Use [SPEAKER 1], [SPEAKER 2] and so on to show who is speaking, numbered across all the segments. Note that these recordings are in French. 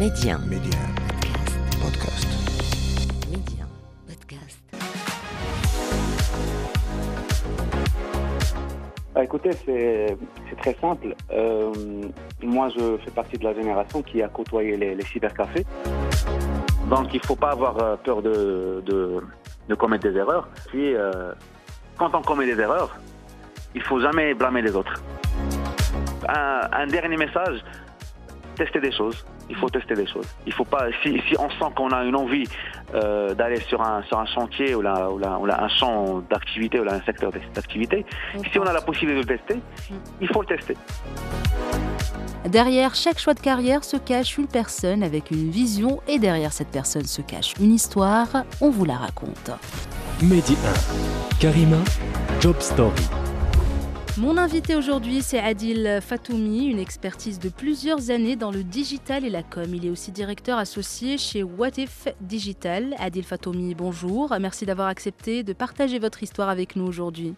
[SPEAKER 1] Média.
[SPEAKER 2] Média. Podcast.
[SPEAKER 1] Média. Podcast.
[SPEAKER 3] Ah, écoutez, c'est très simple. Euh, moi, je fais partie de la génération qui a côtoyé les, les cybercafés. Donc, il ne faut pas avoir euh, peur de, de, de commettre des erreurs. Puis, euh, quand on commet des erreurs, il faut jamais blâmer les autres. Un, un dernier message, tester des choses. Il faut tester des choses. Il faut pas. Si, si on sent qu'on a une envie euh, d'aller sur un sur un chantier ou là, ou là, ou là, un champ d'activité ou là, un secteur d'activité, si on a la possibilité de le tester, il faut le tester.
[SPEAKER 4] Derrière chaque choix de carrière se cache une personne avec une vision et derrière cette personne se cache une histoire. On vous la raconte.
[SPEAKER 5] Mehdi 1. Karima, Job Story.
[SPEAKER 4] Mon invité aujourd'hui, c'est Adil Fatoumi, une expertise de plusieurs années dans le digital et la com. Il est aussi directeur associé chez What If Digital. Adil Fatoumi, bonjour. Merci d'avoir accepté de partager votre histoire avec nous aujourd'hui.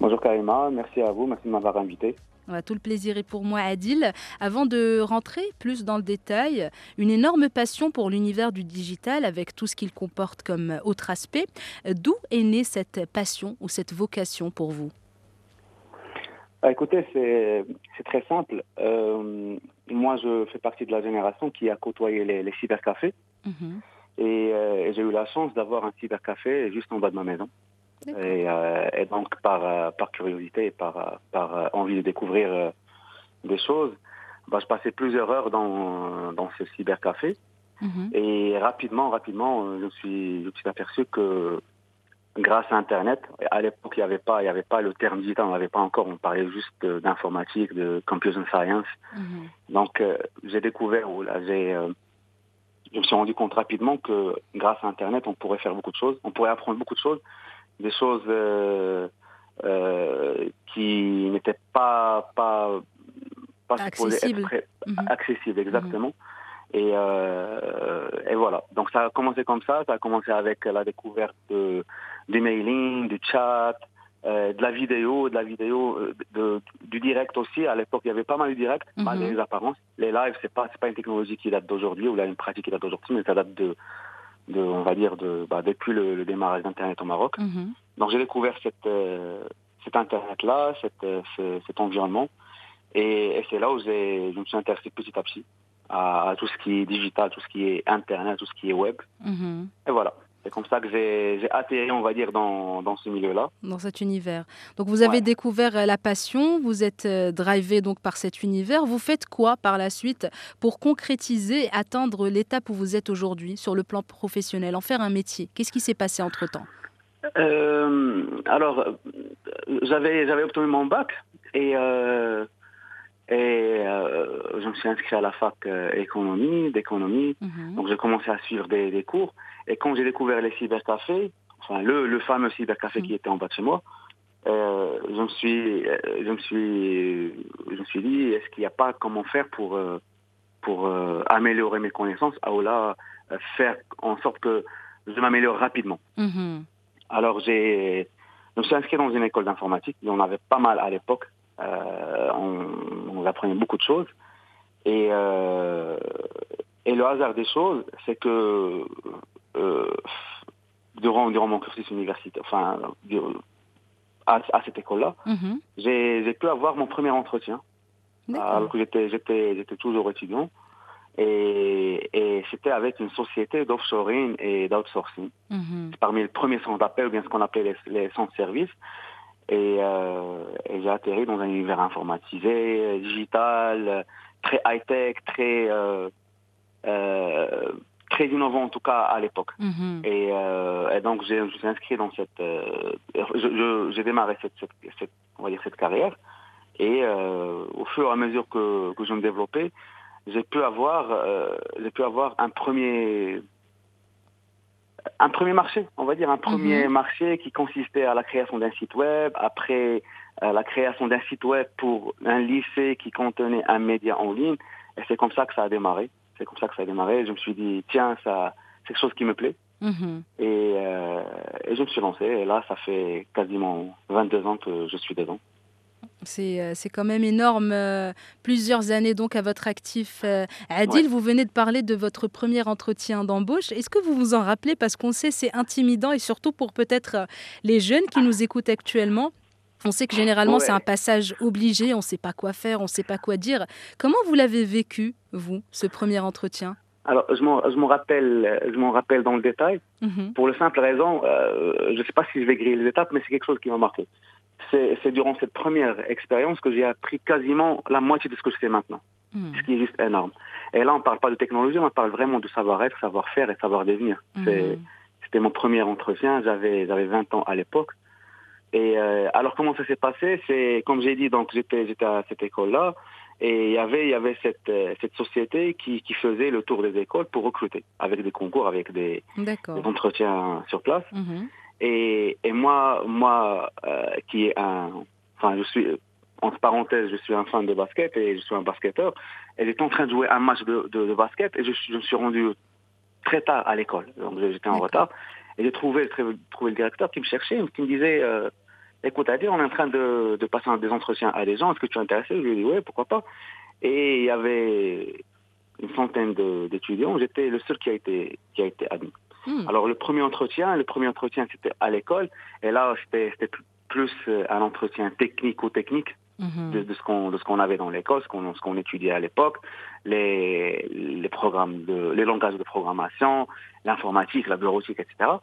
[SPEAKER 3] Bonjour Karima, merci à vous, merci de m'avoir invité.
[SPEAKER 4] Voilà, tout le plaisir est pour moi, Adil. Avant de rentrer plus dans le détail, une énorme passion pour l'univers du digital avec tout ce qu'il comporte comme autre aspect. D'où est née cette passion ou cette vocation pour vous?
[SPEAKER 3] Ah, écoutez, c'est très simple. Euh, moi, je fais partie de la génération qui a côtoyé les, les cybercafés
[SPEAKER 4] Mhm.
[SPEAKER 3] et, euh, et j'ai eu la chance d'avoir un cybercafé juste en bas de ma maison. Et, euh, et donc, par, par curiosité et par, par envie de découvrir des choses, bah, je passais plusieurs heures dans, dans ce cybercafé.
[SPEAKER 4] Mhm.
[SPEAKER 3] Et rapidement, rapidement, je me suis, je me suis aperçu que grâce à Internet, à l'époque, il n'y avait pas, il y avait pas le terme digital, on n'avait pas encore, on parlait juste d'informatique, de computer science.
[SPEAKER 4] Mhm.
[SPEAKER 3] Donc, euh, j'ai découvert, ou là, j'ai, euh, je me suis rendu compte rapidement que grâce à Internet, on pourrait faire beaucoup de choses, on pourrait apprendre beaucoup de choses, des choses euh, euh, qui n'étaient pas pas pas
[SPEAKER 4] Mhm.
[SPEAKER 3] accessibles, exactement. Et, euh, et voilà. Donc ça a commencé comme ça. Ça a commencé avec la découverte de, du mailing, du chat, euh, de la vidéo, de la vidéo, euh, de, du direct aussi. À l'époque, il y avait pas mal de direct,
[SPEAKER 4] Mhm.
[SPEAKER 3] malgré les apparences. Les lives, c'est pas c'est pas une technologie qui date d'aujourd'hui ou là une pratique qui date d'aujourd'hui, mais ça date de de on va dire de bah, depuis le, le démarrage d'internet au Maroc.
[SPEAKER 4] Mhm.
[SPEAKER 3] Donc j'ai découvert cette, euh, cet internet-là, cette, euh, ce- cet environnement, et, et c'est là où j'ai- je me suis intéressé petit à petit à, tout ce qui est digital, tout ce qui est internet, tout ce qui est web.
[SPEAKER 4] Mhm.
[SPEAKER 3] Et voilà, c'est comme ça que j'ai atterri, on va dire, dans, dans ce milieu-là.
[SPEAKER 4] Dans cet univers. Donc vous avez
[SPEAKER 3] Ouais.
[SPEAKER 4] découvert euh, la passion, vous êtes euh, drivé donc par cet univers. Vous faites quoi par la suite pour concrétiser, atteindre l'étape où vous êtes aujourd'hui sur le plan professionnel, en faire un métier Qu'est-ce qui s'est passé entre temps
[SPEAKER 3] Euh, alors, j'avais j'avais obtenu mon bac et euh, et euh, je me suis inscrit à la fac euh, économie d'économie. Donc j'ai commencé à suivre des, des cours. Et quand j'ai découvert les cybercafés, enfin le, le fameux cybercafé
[SPEAKER 4] Mhm.
[SPEAKER 3] qui était en bas de chez moi, euh, je me suis, je me suis, je me suis dit, est-ce qu'il n'y a pas comment faire pour pour améliorer mes connaissances, ou là euh, faire en sorte que je m'améliore rapidement.
[SPEAKER 4] Mhm.
[SPEAKER 3] Alors j'ai, je me suis inscrit dans une école d'informatique. Il y en avait pas mal à l'époque. On, on apprenait beaucoup de choses. Et, euh, et le hasard des choses, c'est que euh, durant, durant mon cursus universitaire, enfin, du- à, à cette école-là,
[SPEAKER 4] Mhm.
[SPEAKER 3] j'ai j'ai pu avoir mon premier entretien. Alors que j'étais j'étais j'étais toujours étudiant. Et, et c'était avec une société d'offshoring et d'outsourcing
[SPEAKER 4] Mhm.
[SPEAKER 3] parmi les premiers centres d'appel, ou bien ce qu'on appelait les, les centres de services. Et, euh, et j'ai atterri dans un univers informatisé, euh, digital, euh, très high-tech, très, très innovant en tout cas à l'époque.
[SPEAKER 4] Mhm.
[SPEAKER 3] Et, euh, et donc j'ai- je me suis inscrit dans cette, euh, j'ai démarré cette, cette, cette- on va dire cette carrière. Et euh, au fur et à mesure que, que je me développais, j'ai pu avoir, j'ai pu avoir un premier, un premier marché, on va dire un premier marché qui consistait à la création d'un site web, après euh, la création d'un site web pour un lycée qui contenait un média en ligne. Et c'est comme ça que ça a démarré. C'est comme ça que ça a démarré. Je me suis dit tiens ça, c'est quelque chose qui me plaît.
[SPEAKER 4] Mhm.
[SPEAKER 3] Et, euh, et je me suis lancé. Et là, ça fait quasiment 22 ans que je suis dedans.
[SPEAKER 4] C'est quand même énorme. plusieurs années donc à votre actif. Adil, vous venez de parler de votre premier entretien d'embauche. Est-ce que vous vous en rappelez? Parce qu'on sait c'est intimidant et surtout pour peut-être les jeunes qui nous écoutent actuellement. On sait que généralement c'est un passage obligé, on ne sait pas quoi faire, on ne sait pas quoi dire. Comment vous l'avez vécu, vous, ce premier entretien?
[SPEAKER 3] Alors, je m'en rappelle, je m'en rappelle dans le détail, mhm. pour le simple raison, euh, je ne sais pas si je vais griller les étapes, mais c'est quelque chose qui m'a marqué. C'est durant cette première expérience que j'ai appris quasiment la moitié de ce que je sais maintenant, mhm. ce qui est juste énorme. Et là, on ne parle pas de technologie, on parle vraiment de savoir-être, savoir-faire et savoir devenir. Mhm. C'était mon premier entretien, j'avais 20 ans à l'époque. Et euh, alors comment ça s'est passé? C'est comme j'ai dit, donc j'étais j'étais à cette école-là et il y avait il y avait cette euh, cette société qui qui faisait le tour des écoles pour recruter avec des concours, avec des, des entretiens sur place. Mhm. Et et moi moi euh, qui est un enfin je suis entre parenthèses, je suis un fan de basket et je suis un basketteur. Elle était en train de jouer un match de, de, basket et je, je, me suis rendu très tard à l'école. Donc j'étais en retard. Et j'ai trouvé, trouvé le directeur qui me cherchait, qui me disait, euh, écoute, Adi, on est en train de, de passer des entretiens à des gens, est-ce que tu es intéressé? Je lui ai dit, oui, pourquoi pas. Et il y avait une centaine d'étudiants, j'étais le seul qui a été, qui a été admis. Hmm. Alors le premier entretien, le premier entretien c'était à l'école, et là c'était plus euh, un entretien technique-technique mhm. de, de, ce qu'on de ce qu'on avait dans l'école, ce qu'on ce qu'on étudiait à l'époque, les les programmes de les langages de programmation, l'informatique, la bureautique, etc.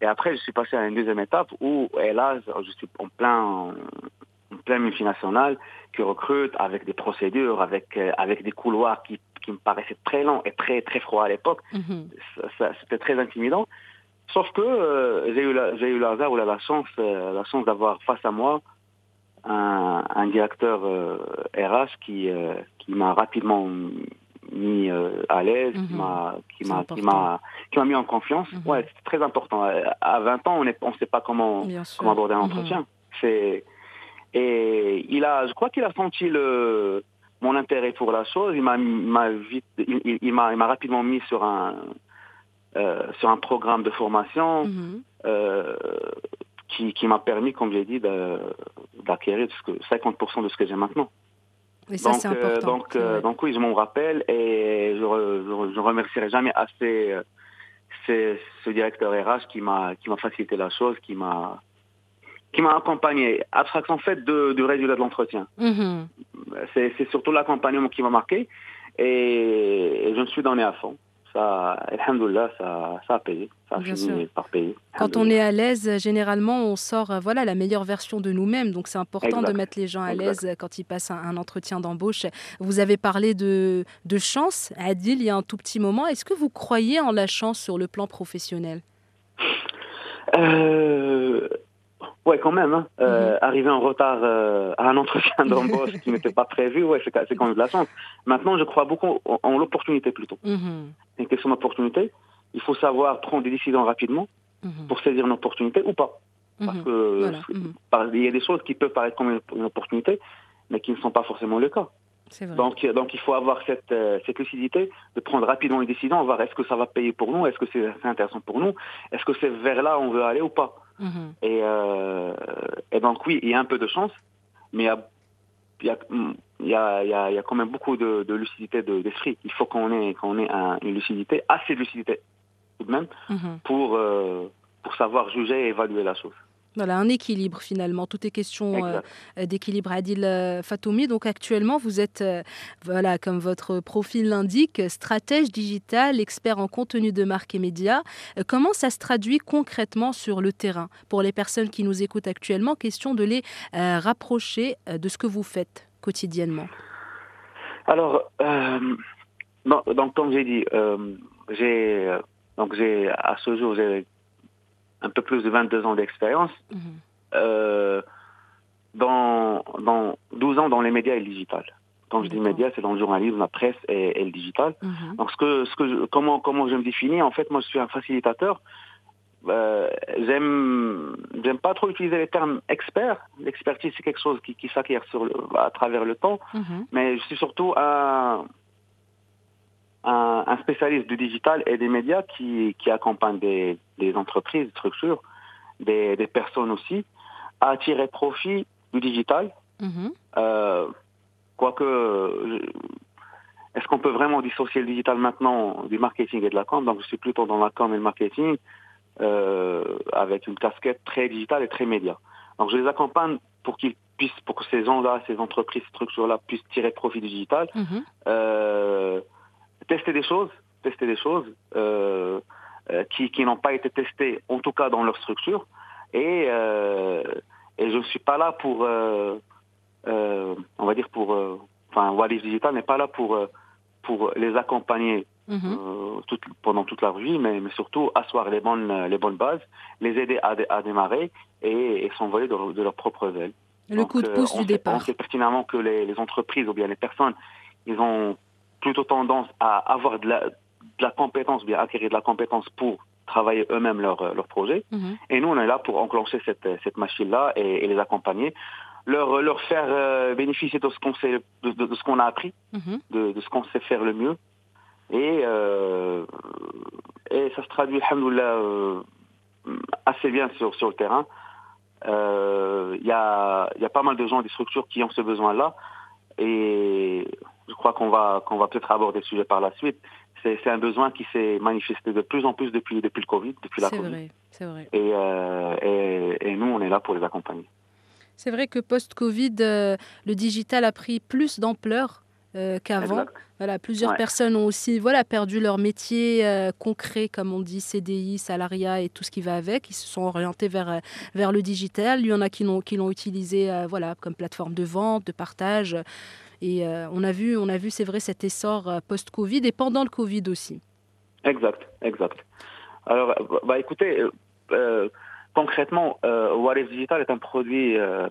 [SPEAKER 3] Et après, je suis passé à une deuxième étape où, là, je suis en plein, en plein multinational qui recrute avec des procédures, avec, euh, avec des couloirs qui, qui me paraissaient très longs et très, très froids à l'époque. Mhm. C'était très intimidant. Sauf que euh, j'ai eu, j'ai eu le hasard ou la, chance, euh, la chance d'avoir face à moi un, un directeur RH qui, qui m'a rapidement mis euh, à l'aise, qui mhm. m'a qui m'a mis en confiance. Mhm. Ouais, c'est très important. À 20 ans, on ne on sait pas comment comment aborder un mhm. entretien. C'est et il a, je crois qu'il a senti le mon intérêt pour la chose. Il m'a il, il il m'a rapidement mis sur un euh, sur un programme de formation euh, qui qui m'a permis, comme j'ai dit, d'acquérir 50% de ce que j'ai maintenant.
[SPEAKER 4] Donc, euh,
[SPEAKER 3] donc, donc oui, je m'en rappelle et je, ne remercierai jamais assez ce directeur RH qui m'a qui m'a facilité la chose, qui m'a qui m'a accompagné. Abstraction faite de, du résultat de l'entretien. Mm-hmm. C'est surtout l'accompagnement qui m'a marqué et, je me suis donné à fond ça, alhamdoulilah, ça, ça a payé. Ça a fini par payer.
[SPEAKER 4] Quand on est à l'aise, généralement, on sort euh, voilà, la meilleure version de nous-mêmes. Donc, c'est important de mettre les gens à l'aise quand ils passent un, entretien d'embauche. Vous avez parlé de, de chance, Adil, il y a un tout petit moment. Est-ce que vous croyez en la chance sur le plan professionnel?
[SPEAKER 3] Euh, Ouais, quand même. Hein. Euh, mhm. arriver en retard euh, à un entretien d'embauche qui n'était pas prévu, ouais, c'est quand même de la chance. Maintenant, je crois beaucoup en, l'opportunité plutôt. Mhm. Une question d'opportunité. Il faut savoir prendre des décisions rapidement mhm. pour saisir une opportunité ou pas. Parce que il y a des choses qui peuvent paraître comme une, opportunité, mais qui ne sont pas forcément le cas. Donc, donc il faut avoir cette, euh, cette lucidité de prendre rapidement une décision, voir est-ce que ça va payer pour nous, est-ce que c'est intéressant pour nous, est-ce que c'est vers là où on veut aller ou pas. Mhm. et, euh, et donc oui, il y a un peu de chance, mais il y a, il y a, il y a, il y a quand même beaucoup de, de lucidité d'esprit. il faut qu'on ait, qu'on ait une lucidité, assez de lucidité tout de même, mhm. pour, euh, pour savoir juger et évaluer la chose.
[SPEAKER 4] Voilà, un équilibre finalement. Tout est question euh, d'équilibre. Adil euh, Fatoumi, donc actuellement, vous êtes, euh, voilà, comme votre profil l'indique, stratège digital, expert en contenu de marque et médias. comment ça se traduit concrètement sur le terrain? Pour les personnes qui nous écoutent actuellement, question de les rapprocher de ce que vous faites quotidiennement.
[SPEAKER 3] Alors, donc, comme j'ai dit, j'ai donc j'ai à ce jour j'ai un peu plus de 22 ans d'expérience, mhm. euh, dans, dans 12 ans dans les médias et le digital. Quand je dis médias, c'est dans le journalisme, la presse et, le digital. Mhm. Donc, ce que, ce que comment, comment je me définis En fait, moi, je suis un facilitateur. Euh, j'aime, j'aime pas trop utiliser les termes expert. L'expertise, c'est quelque chose qui, qui s'acquiert sur à travers le temps. Mhm. Mais je suis surtout un, un, spécialiste du digital et des médias qui, qui accompagne des, des entreprises, des structures, des, des, personnes aussi, à tirer profit du digital
[SPEAKER 4] Mhm.
[SPEAKER 3] Euh, quoique, est-ce qu'on peut vraiment dissocier le digital maintenant du marketing et de la com? Donc, je suis plutôt dans la com et le marketing, euh, avec une casquette très digitale et très média. Donc, je les accompagne pour qu'ils puissent, pour que ces gens-là, ces entreprises, ces structures-là puissent tirer profit du digital,
[SPEAKER 4] Mhm.
[SPEAKER 3] euh, tester des choses, tester des choses euh, euh, qui, qui n'ont pas été testées, en tout cas dans leur structure. Et, euh, et je ne suis pas là pour, euh, euh, on va dire pour, euh, enfin, Wallis Digital n'est pas là pour, euh, pour les accompagner euh, toute- pendant toute leur vie, mais, mais surtout asseoir les bonnes, les bonnes bases, les aider à, à démarrer et, et s'envoler de, leur- de leurs propres ailes.
[SPEAKER 4] Le
[SPEAKER 3] Donc,
[SPEAKER 4] coup de
[SPEAKER 3] euh,
[SPEAKER 4] pouce
[SPEAKER 3] on
[SPEAKER 4] du
[SPEAKER 3] sait-
[SPEAKER 4] départ.
[SPEAKER 3] On sait pertinemment que les, les entreprises ou bien les personnes, ils ont plutôt tendance à avoir de la, de la compétence, bien acquérir de la compétence pour travailler eux-mêmes leur, euh, leur projet.
[SPEAKER 4] Mhm.
[SPEAKER 3] Et nous, on est là pour enclencher cette, cette machine-là et, et les accompagner, leur, leur faire euh, bénéficier de ce qu'on sait, de, de- de ce qu'on a appris,
[SPEAKER 4] Mhm.
[SPEAKER 3] de, de ce qu'on sait faire le mieux. Et, euh, et ça se traduit, alhamdoulilah, euh, assez bien sur, sur le terrain. Euh, Il y, a, il y a pas mal de gens, des structures qui ont ce besoin-là. Et je crois qu'on va, qu'on va peut-être aborder le sujet par la suite. C'est un besoin qui s'est manifesté de plus en plus depuis, depuis le Covid, depuis la
[SPEAKER 4] C'est
[SPEAKER 3] Covid.
[SPEAKER 4] vrai, c'est vrai.
[SPEAKER 3] Et, euh, et, et nous, on est là pour les accompagner.
[SPEAKER 4] C'est vrai que post-Covid, euh, le digital a pris plus d'ampleur euh, qu'avant. Voilà, plusieurs
[SPEAKER 3] Ouais.
[SPEAKER 4] personnes ont aussi voilà, perdu leur métier euh, concret, comme on dit, CDI, salariat et tout ce qui va avec. Ils se sont orientés vers, vers le digital. Il y en a qui l'ont, qui l'ont utilisé euh, voilà, comme plateforme de vente, de partage. Et euh, on a vu, on a vu c'est vrai, cet essor euh, post-Covid et pendant le Covid aussi.
[SPEAKER 3] Exact, exact. Alors, bah, bah, écoutez, euh, concrètement, euh, Digital est un produit, euh,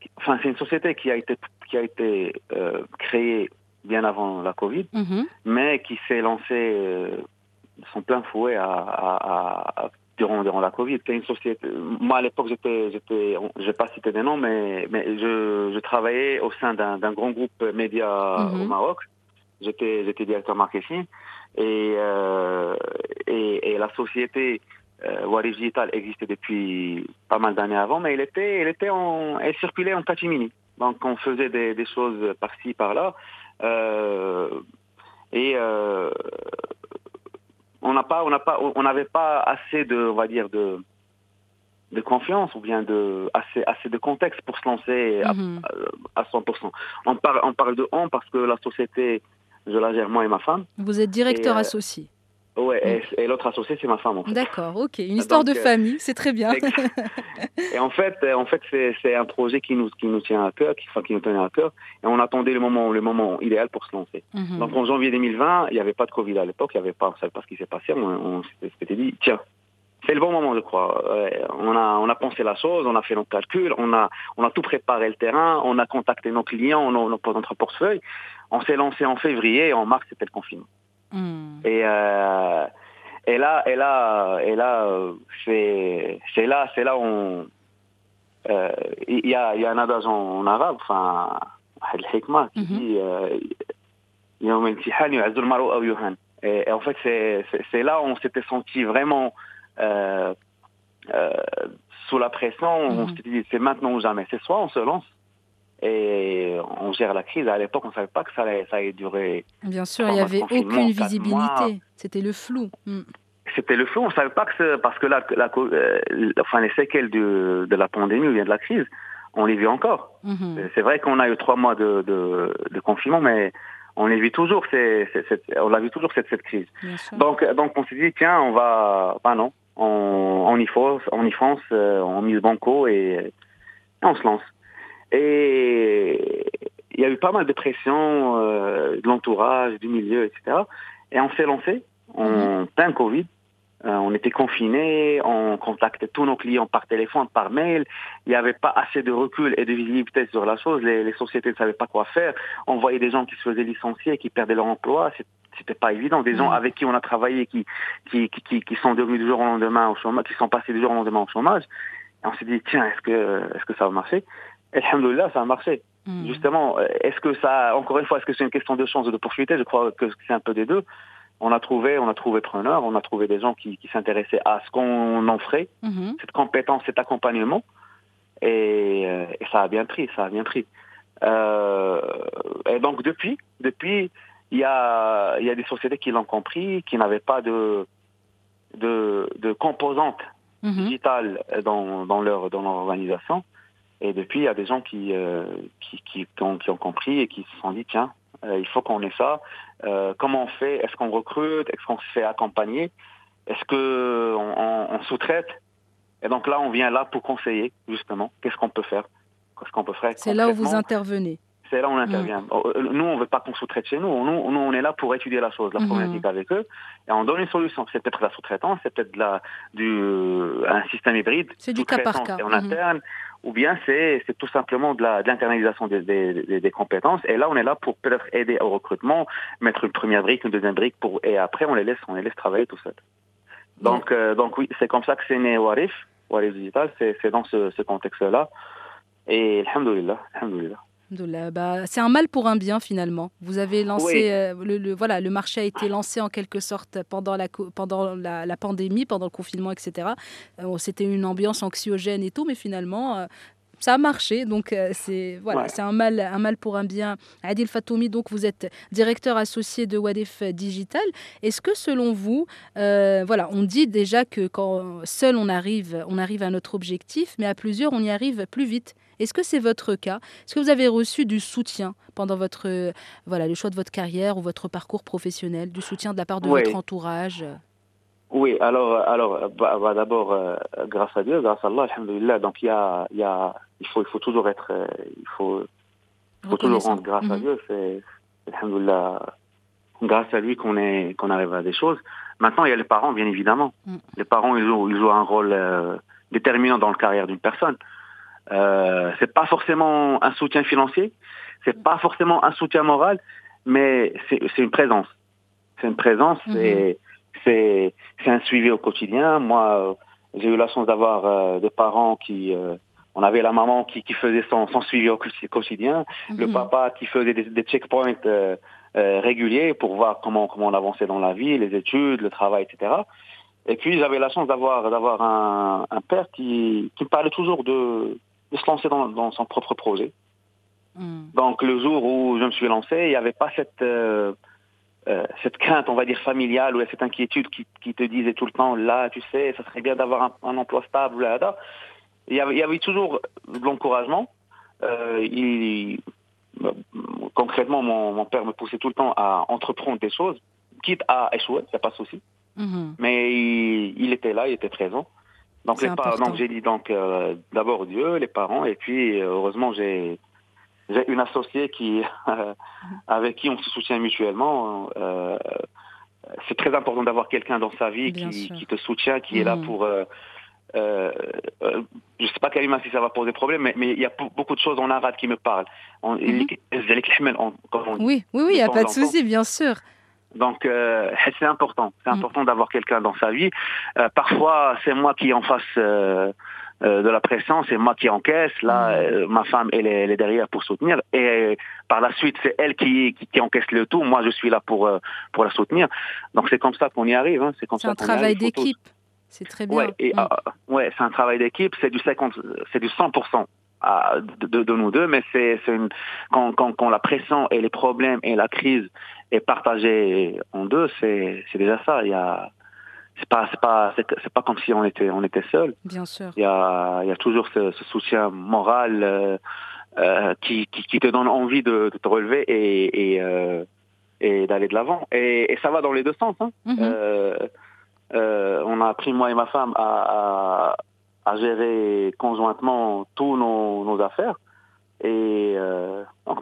[SPEAKER 3] qui- enfin, c'est une société qui a été, qui a été euh, créée bien avant la Covid,
[SPEAKER 4] Mhm.
[SPEAKER 3] mais qui s'est lancée son plein fouet à, à- à- à- durant, durant la Covid. Une société. Moi, à l'époque, j'étais, j'étais, je vais pas citer des noms, mais, mais je, je travaillais au sein d'un, d'un grand groupe média
[SPEAKER 4] Mhm.
[SPEAKER 3] au Maroc. J'étais, j'étais directeur marketing et, euh, et, et la société euh, Digital existait depuis pas mal d'années avant, mais elle était, elle était en, elle circulait en catimini. Donc, on faisait des, des choses par-ci, par-là. Euh, et euh, on n'a pas, on n'a pas, on n'avait pas assez de, on va dire de, de confiance ou bien de assez, assez de contexte pour se lancer à,
[SPEAKER 4] Mhm.
[SPEAKER 3] à 100%. On parle, on parle de on parce que la société, je la gère moi et ma femme.
[SPEAKER 4] Vous êtes directeur
[SPEAKER 3] Et, euh,
[SPEAKER 4] associé.
[SPEAKER 3] Ouais, et, et l'autre associé c'est ma femme. En fait.
[SPEAKER 4] D'accord, ok. Une histoire
[SPEAKER 3] donc,
[SPEAKER 4] de
[SPEAKER 3] euh,
[SPEAKER 4] famille, c'est très bien.
[SPEAKER 3] Et en fait, euh, en fait, c'est un projet qui nous qui nous tient à cœur, qui, enfin, qui nous tenait à cœur, et on attendait le moment le moment idéal pour se lancer.
[SPEAKER 4] Mhm.
[SPEAKER 3] Donc en janvier 2020, il n'y avait pas de Covid à l'époque, il y avait pas, on savait pas ce qui s'est passé. On, on s'était dit, tiens, c'est le bon moment, je crois. On a on a pensé la chose, on a fait nos calculs, on a on a tout préparé le terrain, on a contacté nos clients, nos, nos- notre portefeuille. On s'est lancé en février, et en mars c'était le confinement.
[SPEAKER 4] Hmm.
[SPEAKER 3] Et, euh, et là, et là, et là, c'est, c'est là, c'est là où euh, il y, a, y a un adage en, arabe, enfin, Al-Hikma, qui
[SPEAKER 4] mhm.
[SPEAKER 3] dit euh, et, et en fait, c'est, là où on s'était senti vraiment euh, euh, sous la pression, on
[SPEAKER 4] mhm.
[SPEAKER 3] s'était dit c'est maintenant ou jamais. C'est soit on se lance, et on gère la crise à l'époque on savait pas que ça allait, ça allait durer
[SPEAKER 4] Bien sûr, il n'y avait aucune visibilité. C'était le flou. Mm.
[SPEAKER 3] c'était le flou, on savait pas que c'est- parce que la, co- euh, enfin les séquelles de, de la pandémie ou bien de la crise, on les vit encore.
[SPEAKER 4] Mhm.
[SPEAKER 3] C'est vrai qu'on a eu trois mois de, de, de confinement, mais on les vit toujours, on l'a vu toujours cette, cette crise.
[SPEAKER 4] Bien sûr.
[SPEAKER 3] Donc, donc on s'est dit tiens, on va, bah non, on, on y fonce, on y fonce, euh, on mise banco et, et on se lance. Et il y a eu pas mal de pression euh, de l'entourage, du milieu, etc. Et on s'est lancé en plein Covid. Euh, on était confinés, on contactait tous nos clients par téléphone, par mail. Il n'y avait pas assez de recul et de visibilité sur la chose. Les, les sociétés ne savaient pas quoi faire. On voyait des gens qui se faisaient licencier, qui perdaient leur emploi. C'était pas évident. Des gens
[SPEAKER 4] Mhm.
[SPEAKER 3] avec qui on a travaillé, qui, qui, qui, qui, qui sont devenus du jour au lendemain au chômage, qui sont passés du jour au lendemain au chômage. Et on s'est dit, tiens, est-ce que, est-ce que ça va marcher? Et alhamdoulilah, ça a marché.
[SPEAKER 4] Mm.
[SPEAKER 3] Justement, euh, est-ce que ça, encore une fois, est-ce que c'est une question de chance ou d'opportunité Je crois que c'est un peu des deux. On a trouvé, on a trouvé preneur, on a trouvé des gens qui, qui s'intéressaient à ce qu'on offrait,
[SPEAKER 4] Mhm.
[SPEAKER 3] cette compétence, cet accompagnement. Et, euh, et ça a bien pris, ça a bien pris. Euh, et donc depuis, depuis, il y a, il y a des sociétés qui l'ont compris, qui n'avaient pas de, de, de composantes digitales dans, dans leur dans leur organisation. Et depuis, il y a des gens qui euh, qui, qui, qui ont, qui ont compris et qui se sont dit tiens, euh, il faut qu'on ait ça. Euh, comment on fait? Est-ce qu'on recrute? Est-ce qu'on se fait accompagner? Est-ce que on, on- sous-traite? Et donc là, on vient là pour conseiller justement. Qu'est-ce qu'on peut faire? Qu'est-ce qu'on peut faire
[SPEAKER 4] C'est là où vous intervenez.
[SPEAKER 3] c'est là où on intervient. Euh, Nous, on ne veut pas qu'on sous-traite chez nous. nous. Nous, on est là pour étudier la chose, la
[SPEAKER 4] Mhm.
[SPEAKER 3] problématique avec eux, et on donne une solution. C'est peut-être la sous-traitance, c'est peut-être la, du, un système hybride.
[SPEAKER 4] C'est du cas par cas.
[SPEAKER 3] En
[SPEAKER 4] Mhm.
[SPEAKER 3] interne, ou bien c'est tout simplement de la- de l'internalisation des, des, des- compétences. Et là, on est là pour peut-être aider au recrutement, mettre une première brique, une deuxième brique, pour, et après, on les laisse, on les laisse travailler tout seul. Donc, euh, donc oui, c'est comme ça que c'est né Warif, Warif Digital, c'est dans ce, ce contexte-là. Et alhamdoulilah, alhamdoulilah.
[SPEAKER 4] Bah, c'est un mal pour un bien finalement. Vous avez lancé,
[SPEAKER 3] Oui.
[SPEAKER 4] euh, le, le- voilà, le marché a été lancé en quelque sorte pendant la, pendant la, la pandémie, pendant le confinement, etc. Euh, C'était une ambiance anxiogène et tout, mais finalement, euh, ça a marché. Donc euh, c'est voilà,
[SPEAKER 3] Ouais.
[SPEAKER 4] c'est un mal, un mal pour un bien. Adil Fatoumi, donc vous êtes directeur associé de Wadef Digital. Est-ce que selon vous, euh, voilà, on dit déjà que quand seul on arrive, on arrive à notre objectif, mais à plusieurs on y arrive plus vite? Est-ce que c'est votre cas? Est-ce que vous avez reçu du soutien pendant votre euh, voilà le choix de votre carrière ou votre parcours professionnel, du soutien de la part de
[SPEAKER 3] Oui.
[SPEAKER 4] votre entourage?
[SPEAKER 3] Oui, alors, alors bah, bah, d'abord, euh, grâce à Dieu, grâce à Allah, alhamdoulilah, donc il y a, y a, il faut, il faut toujours être, euh, il faut, toujours rendre grâce à
[SPEAKER 4] Mhm.
[SPEAKER 3] Dieu. C'est, alhamdoulilah, grâce à lui qu'on est, qu'on arrive à des choses. Maintenant, il y a les parents, bien évidemment.
[SPEAKER 4] Mhm.
[SPEAKER 3] Les parents, ils jouent, ils jouent un rôle euh, déterminant dans la carrière d'une personne. Euh, c'est pas forcément un soutien financier, c'est pas forcément un soutien moral, mais c'est, c'est une présence. C'est une présence,
[SPEAKER 4] Mhm.
[SPEAKER 3] c'est, c'est, un suivi au quotidien. Moi, euh, j'ai eu la chance d'avoir euh, des parents qui, euh, on avait la maman qui, qui faisait son, son suivi au quotidi- quotidien, le
[SPEAKER 4] Mhm.
[SPEAKER 3] papa qui faisait des, des checkpoints euh, réguliers pour voir comment comment on avançait dans la vie, les études, le travail, etc. Et puis j'avais la chance d'avoir d'avoir un, un père qui, qui me parlait toujours de, de se lancer dans, dans son propre projet.
[SPEAKER 4] Mhm.
[SPEAKER 3] Donc le jour où je me suis lancé, il n'y avait pas cette euh, euh, cette crainte, on va dire familiale, ou cette inquiétude qui, qui te disait tout le temps, là, tu sais, ça serait bien d'avoir un, un emploi stable, là, là. Il y avait, il y avait toujours de l'encouragement. Euh, il- euh, concrètement, mon, mon père me poussait tout le temps à entreprendre des choses, quitte à échouer, c'est pas de souci.
[SPEAKER 4] Mhm.
[SPEAKER 3] Mais il, il était là, il était présent. Donc, les par-
[SPEAKER 4] important.
[SPEAKER 3] donc j'ai dit donc euh, d'abord Dieu, les parents, et puis euh, heureusement j'ai j'ai une associée qui euh, avec qui on se soutient mutuellement. Euh, c'est très important d'avoir quelqu'un dans sa vie qui, qui te soutient, qui est là
[SPEAKER 4] Mhm.
[SPEAKER 3] pour. Euh, euh, je sais pas Kalima si ça va poser problème, mais mais il y a be- beaucoup de choses en arabe qui me parlent. On,
[SPEAKER 4] Mhm.
[SPEAKER 3] on dit.
[SPEAKER 4] Oui, oui, oui, il n'y a pas de souci, bien sûr.
[SPEAKER 3] Donc euh, c'est important, c'est
[SPEAKER 4] Mm.
[SPEAKER 3] important d'avoir quelqu'un dans sa vie. Euh, parfois c'est moi qui en face euh, euh, de la pression, c'est moi qui encaisse. Là,
[SPEAKER 4] Mm.
[SPEAKER 3] euh, ma femme elle est, elle est derrière pour soutenir, et par la suite c'est elle qui, qui, qui encaisse le tout. Moi je suis là pour euh, pour la soutenir. Donc c'est comme ça qu'on y arrive. Hein. C'est comme
[SPEAKER 4] C'est
[SPEAKER 3] ça
[SPEAKER 4] un
[SPEAKER 3] qu'on y
[SPEAKER 4] travail d'équipe. C'est très bien.
[SPEAKER 3] Ouais, et,
[SPEAKER 4] Mm.
[SPEAKER 3] euh, ouais, c'est un travail d'équipe. C'est du 50, c'est du 100% à- de, de, de nous deux, mais c'est c'est une quand, quand quand la pression et les problèmes et la crise est partagée en deux, c'est c'est déjà ça. Il y a c'est pas c'est pas c'est pas comme si on était on était seul.
[SPEAKER 4] Bien sûr.
[SPEAKER 3] Il y a il y a toujours ce, ce soutien moral euh, euh, qui, qui qui te donne envie de, de te relever et et, euh, et d'aller de l'avant. Et, et ça va dans les deux sens. Hein. Euh, euh, on a appris, moi et ma femme, à, à, à gérer conjointement tous nos, nos affaires. Et euh, donc,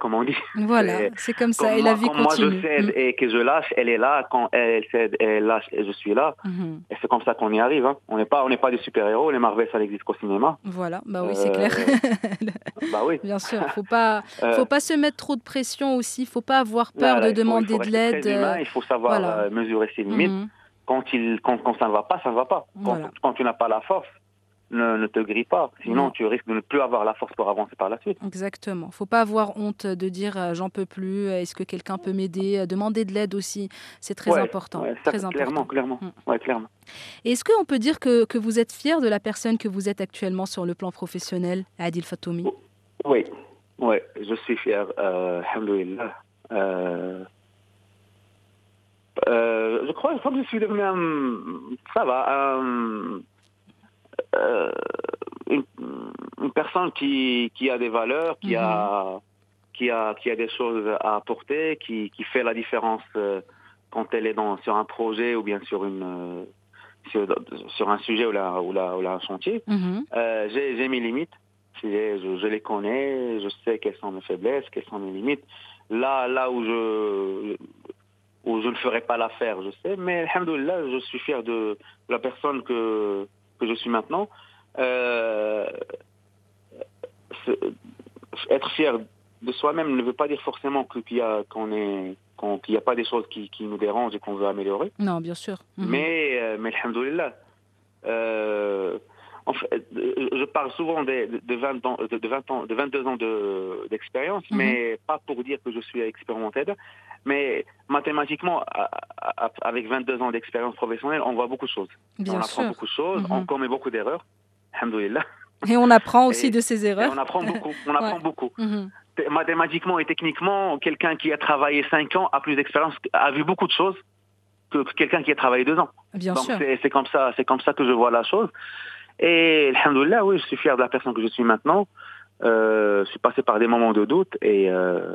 [SPEAKER 3] comme on dit.
[SPEAKER 4] Voilà,
[SPEAKER 3] c'est-
[SPEAKER 4] comme ça.
[SPEAKER 3] Comme
[SPEAKER 4] et la vie
[SPEAKER 3] comme moi je
[SPEAKER 4] continue.
[SPEAKER 3] cède
[SPEAKER 4] Mm.
[SPEAKER 3] et que je lâche, elle est là. Quand elle cède elle lâche, et je suis là.
[SPEAKER 4] Mhm.
[SPEAKER 3] Et c'est comme ça qu'on y arrive. Hein. On n'est pas, on n'est pas des super-héros. Les Marvel, ça n'existe qu'au cinéma.
[SPEAKER 4] Voilà, bah oui, c'est
[SPEAKER 3] Euh,
[SPEAKER 4] clair.
[SPEAKER 3] Bah oui.
[SPEAKER 4] Bien sûr, faut pas,
[SPEAKER 3] Euh,
[SPEAKER 4] faut pas se mettre trop de pression aussi. Faut pas avoir peur de
[SPEAKER 3] il il
[SPEAKER 4] demander
[SPEAKER 3] faut
[SPEAKER 4] de l'aide. euh,
[SPEAKER 3] il faut savoir
[SPEAKER 4] voilà.
[SPEAKER 3] euh, mesurer ses limites.
[SPEAKER 4] mhm.
[SPEAKER 3] quand, il, quand, quand ça ne va pas, ça ne va pas. Quand tu n'as pas la force ne, ne te grille pas. Sinon,
[SPEAKER 4] Non.
[SPEAKER 3] tu risques de ne plus avoir la force pour avancer par la suite.
[SPEAKER 4] Exactement. Faut pas avoir honte de dire euh, j'en peux plus. euh, Est-ce que quelqu'un peut m'aider Euh, Demander de l'aide aussi, c'est très
[SPEAKER 3] Ouais,
[SPEAKER 4] important.
[SPEAKER 3] ouais, ça,
[SPEAKER 4] très
[SPEAKER 3] clairement,
[SPEAKER 4] important.
[SPEAKER 3] clairement.
[SPEAKER 4] Mm.
[SPEAKER 3] Ouais, clairement.
[SPEAKER 4] Est-ce qu'on peut dire que, que vous êtes fier de la personne que vous êtes actuellement sur le plan professionnel, Adil Fatoumi?
[SPEAKER 3] Oui, oui, je suis fier, euh. Euh, euh, je crois, que je suis devenu un, ça va, un, une, une personne qui, qui a des valeurs, qui a, qui a, qui a des choses à apporter, qui, qui fait la différence euh, quand elle est dans, sur un projet ou bien sur une, euh, sur, sur un sujet ou là, ou là, ou là un chantier.
[SPEAKER 4] Mhm.
[SPEAKER 3] Euh, j'ai mes limites. Je, je les connais, je sais quelles sont mes faiblesses, quelles sont mes limites. Là, là où je où je ne ferai pas l'affaire, je sais. Mais alhamdoulilah, je suis fier de, de la personne que que je suis maintenant. Euh, être fier de soi-même ne veut pas dire forcément qu'il y a qu'on est n'y a pas des choses qui, qui nous dérangent et qu'on veut améliorer.
[SPEAKER 4] Non, bien sûr. Mhm.
[SPEAKER 3] Mais, euh, mais alhamdoulilah, euh, en fait, euh, je parle souvent de, de, de 20 ans, de, de 20 ans, de 22 ans de- d'expérience,
[SPEAKER 4] Mhm.
[SPEAKER 3] mais pas pour dire que je suis expérimenté. Mais mathématiquement, avec 22 ans d'expérience professionnelle, on voit beaucoup de choses.
[SPEAKER 4] bien
[SPEAKER 3] on apprend beaucoup de choses,
[SPEAKER 4] Mhm.
[SPEAKER 3] on commet beaucoup d'erreurs. Alhamdoulilah.
[SPEAKER 4] Et on apprend aussi
[SPEAKER 3] Et-
[SPEAKER 4] de ses
[SPEAKER 3] Et
[SPEAKER 4] erreurs.
[SPEAKER 3] on apprend beaucoup. On apprend beaucoup.
[SPEAKER 4] Mhm.
[SPEAKER 3] Mathématiquement et techniquement, quelqu'un qui a travaillé 5 ans a plus d'expérience, a vu beaucoup de choses que, que quelqu'un qui a travaillé 2 ans.
[SPEAKER 4] Bien
[SPEAKER 3] Donc
[SPEAKER 4] sûr.
[SPEAKER 3] c'est c'est comme ça, c'est comme ça que je vois la chose. Et alhamdoulilah, oui, je suis fier de la personne que je suis maintenant. Euh, je suis passé par des moments de doute et euh,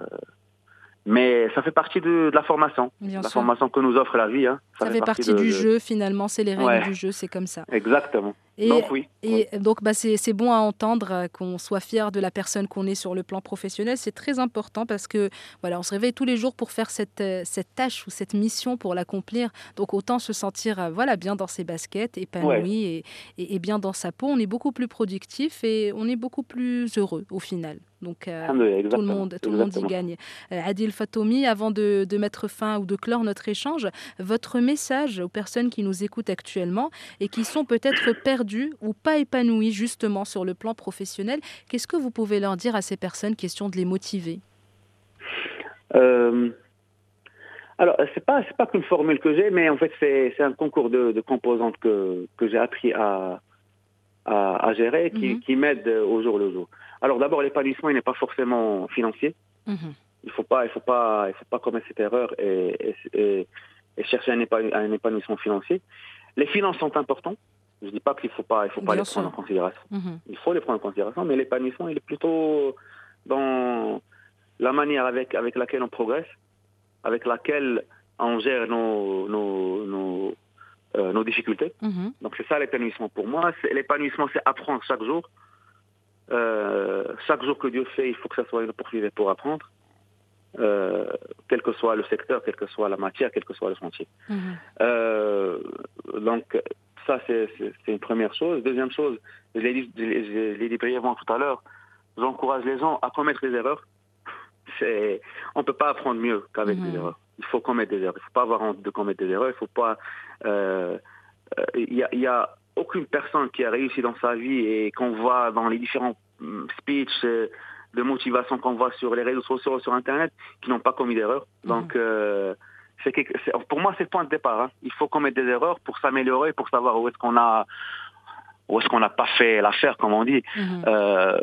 [SPEAKER 3] mais ça fait partie de, de la formation,
[SPEAKER 4] Bien
[SPEAKER 3] la
[SPEAKER 4] sûr.
[SPEAKER 3] formation que nous offre la vie. Hein.
[SPEAKER 4] Ça fait partie
[SPEAKER 3] de-
[SPEAKER 4] du
[SPEAKER 3] de-
[SPEAKER 4] jeu finalement, c'est les règles
[SPEAKER 3] Ouais.
[SPEAKER 4] du jeu, c'est comme ça.
[SPEAKER 3] Exactement.
[SPEAKER 4] Et,
[SPEAKER 3] Donc oui.
[SPEAKER 4] et donc bah, c'est bon à entendre euh, qu'on soit fier de la personne qu'on est sur le plan professionnel. C'est très important parce que voilà, on se réveille tous les jours pour faire cette, euh, cette tâche ou cette mission pour l'accomplir. Donc autant se sentir euh, voilà bien dans ses baskets, épanoui et, et- et bien dans sa peau. On est beaucoup plus productif et on est beaucoup plus heureux au final. Donc euh,
[SPEAKER 3] Alhamdoulilah,
[SPEAKER 4] tout le monde, tout le monde y gagne. Euh, Adil Fatomi, avant de, de mettre fin ou de clore notre échange, votre message aux personnes qui nous écoutent actuellement et qui sont peut-être perdues ou pas épanouies justement sur le plan professionnel, qu'est-ce que vous pouvez leur dire à ces personnes Question de les motiver?
[SPEAKER 3] Euh, alors, c'est pas c'est pas qu'une formule que j'ai, mais en fait c'est c'est un concours de, de composantes que que j'ai appris à à, à gérer, qui,
[SPEAKER 4] Mhm.
[SPEAKER 3] qui m'aide au jour le jour. Alors d'abord, l'épanouissement il n'est pas forcément financier.
[SPEAKER 4] Mhm.
[SPEAKER 3] Il faut pas il faut pas il faut pas commettre cette erreur et et, et- et chercher un épanouissement financier. Les finances sont importantes. Je dis pas qu'il faut pas il faut pas
[SPEAKER 4] Bien
[SPEAKER 3] les prendre
[SPEAKER 4] sûr.
[SPEAKER 3] en considération.
[SPEAKER 4] Mhm.
[SPEAKER 3] Il faut les prendre en considération, mais l'épanouissement, il est plutôt dans la manière avec, avec laquelle on progresse, avec laquelle on gère nos, nos, nos, euh, nos difficultés.
[SPEAKER 4] Mhm.
[SPEAKER 3] Donc c'est ça l'épanouissement pour moi. L'épanouissement, c'est apprendre chaque jour. Euh, chaque jour que Dieu fait, il faut que ça soit une opportunité pour apprendre, euh, quel que soit le secteur, quelle que soit la matière, quel que soit le chantier.
[SPEAKER 4] Mhm.
[SPEAKER 3] Euh, donc, ça, c'est une première chose. Deuxième chose, je l'ai dit, dit brièvement tout à l'heure, j'encourage les gens à commettre des erreurs. On ne peut pas apprendre mieux qu'avec
[SPEAKER 4] Mhm.
[SPEAKER 3] des erreurs. Il faut commettre des erreurs. Il ne faut pas avoir honte de commettre des erreurs. Il faut pas. euh, euh, Il y, a, aucune personne qui a réussi dans sa vie et qu'on voit dans les différents hum, speeches euh, de motivation qu'on voit sur les réseaux sociaux, sur Internet, qui n'ont pas commis d'erreurs. Donc, euh, c'est pour moi, c'est le point de départ. hein. Il faut commettre des erreurs pour s'améliorer, pour savoir où est-ce qu'on a, où est-ce qu'on n'a pas fait l'affaire, comme on dit.
[SPEAKER 4] Mhm.
[SPEAKER 3] Euh,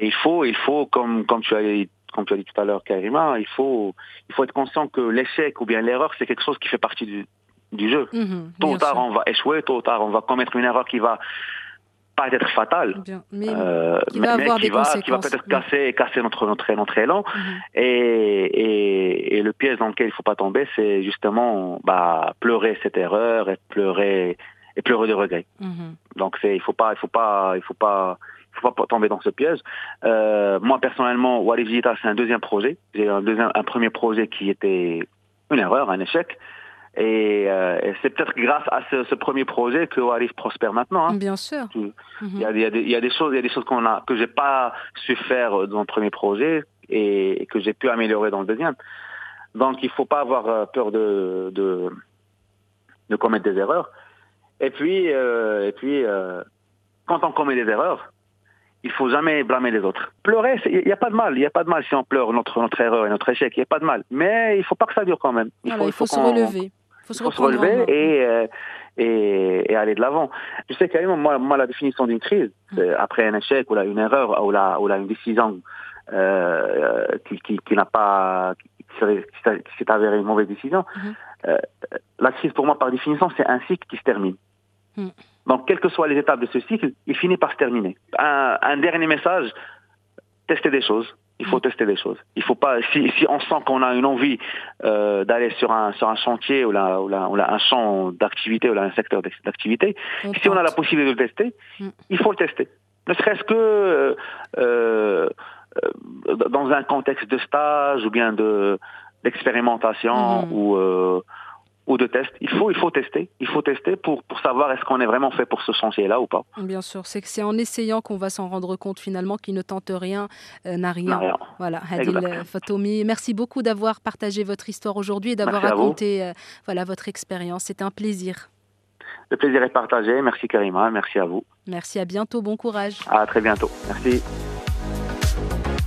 [SPEAKER 3] il faut, il faut, comme, comme tu as dit, comme tu as dit tout à l'heure, Karima, il faut, il faut être conscient que l'échec ou bien l'erreur, c'est quelque chose qui fait partie du, du jeu.
[SPEAKER 4] Mhm.
[SPEAKER 3] Tôt ou tard,
[SPEAKER 4] sûr.
[SPEAKER 3] on va échouer, tôt ou tard, on va commettre une erreur qui va pas être fatale.
[SPEAKER 4] Bien. Mais
[SPEAKER 3] euh,
[SPEAKER 4] qui va avoir
[SPEAKER 3] qui
[SPEAKER 4] des
[SPEAKER 3] va, qui va
[SPEAKER 4] conséquences.
[SPEAKER 3] peut-être casser, casser notre, notre, notre élan.
[SPEAKER 4] Mhm.
[SPEAKER 3] Et, et, et le piège dans lequel il faut pas tomber, c'est justement bah, pleurer cette erreur et pleurer et pleurer de regret.
[SPEAKER 4] Mhm.
[SPEAKER 3] Donc il faut pas il faut pas il faut pas il faut pas tomber dans ce piège. Euh, moi personnellement, Wallis Digital c'est un deuxième projet. J'ai un deuxième un premier projet qui était une erreur, un échec. Et, euh, et c'est peut-être grâce à ce, ce premier projet que Wallis prospère maintenant. hein.
[SPEAKER 4] Bien sûr. Mhm.
[SPEAKER 3] il y, a, il y a des, il y a des choses, il y a des choses qu'on a que j'ai pas su faire dans le premier projet et, que j'ai pu améliorer dans le deuxième. Donc il faut pas avoir euh, peur de de, de commettre des erreurs. Et puis euh, et puis euh, quand on commet des erreurs, il faut jamais blâmer les autres. Pleurer, il n'y a pas de mal. Il n'y a pas de mal si on pleure notre, notre erreur et notre échec. Il n'y a pas de mal. Mais il faut pas que ça dure quand même.
[SPEAKER 4] Il faut, il faut, se relever.
[SPEAKER 3] Il faut, se, relever et, euh, et, et, aller de l'avant. Je sais carrément, moi, moi, la définition d'une crise, mm. après un échec ou là, une erreur ou là, ou là une décision euh, qui, qui, qui n'a pas, qui s'est avérée une mauvaise décision, mm-hmm. euh, la crise pour moi, par définition, c'est un cycle qui se termine. Mm. Donc, quelles que soient les étapes de ce cycle, il finit par se terminer. Un, un dernier message, tester des choses. Il faut tester des choses. Il faut pas, si, si on sent qu'on a une envie euh, d'aller sur un, sur un chantier ou, là, ou, là, ou là, un champ d'activité ou là, un secteur d'activité, si on a la possibilité de le tester, mm. il faut le tester. Ne serait-ce que euh, euh, dans un contexte de stage ou bien de d'expérimentation mm. ou euh, ou de tests. Il faut, il faut tester. Il faut tester pour, pour savoir est-ce qu'on est vraiment fait pour ce chantier-là ou pas.
[SPEAKER 4] Bien sûr, c'est que c'est en essayant qu'on va s'en rendre compte finalement qui ne tente rien euh, n'a rien. Voilà, Hadil Fatomi, merci beaucoup d'avoir partagé votre histoire aujourd'hui et d'avoir raconté euh, voilà, votre expérience. C'était un plaisir.
[SPEAKER 3] Le plaisir est partagé. Merci Karima, merci à vous.
[SPEAKER 4] Merci, à bientôt, bon courage.
[SPEAKER 3] À très bientôt. Merci.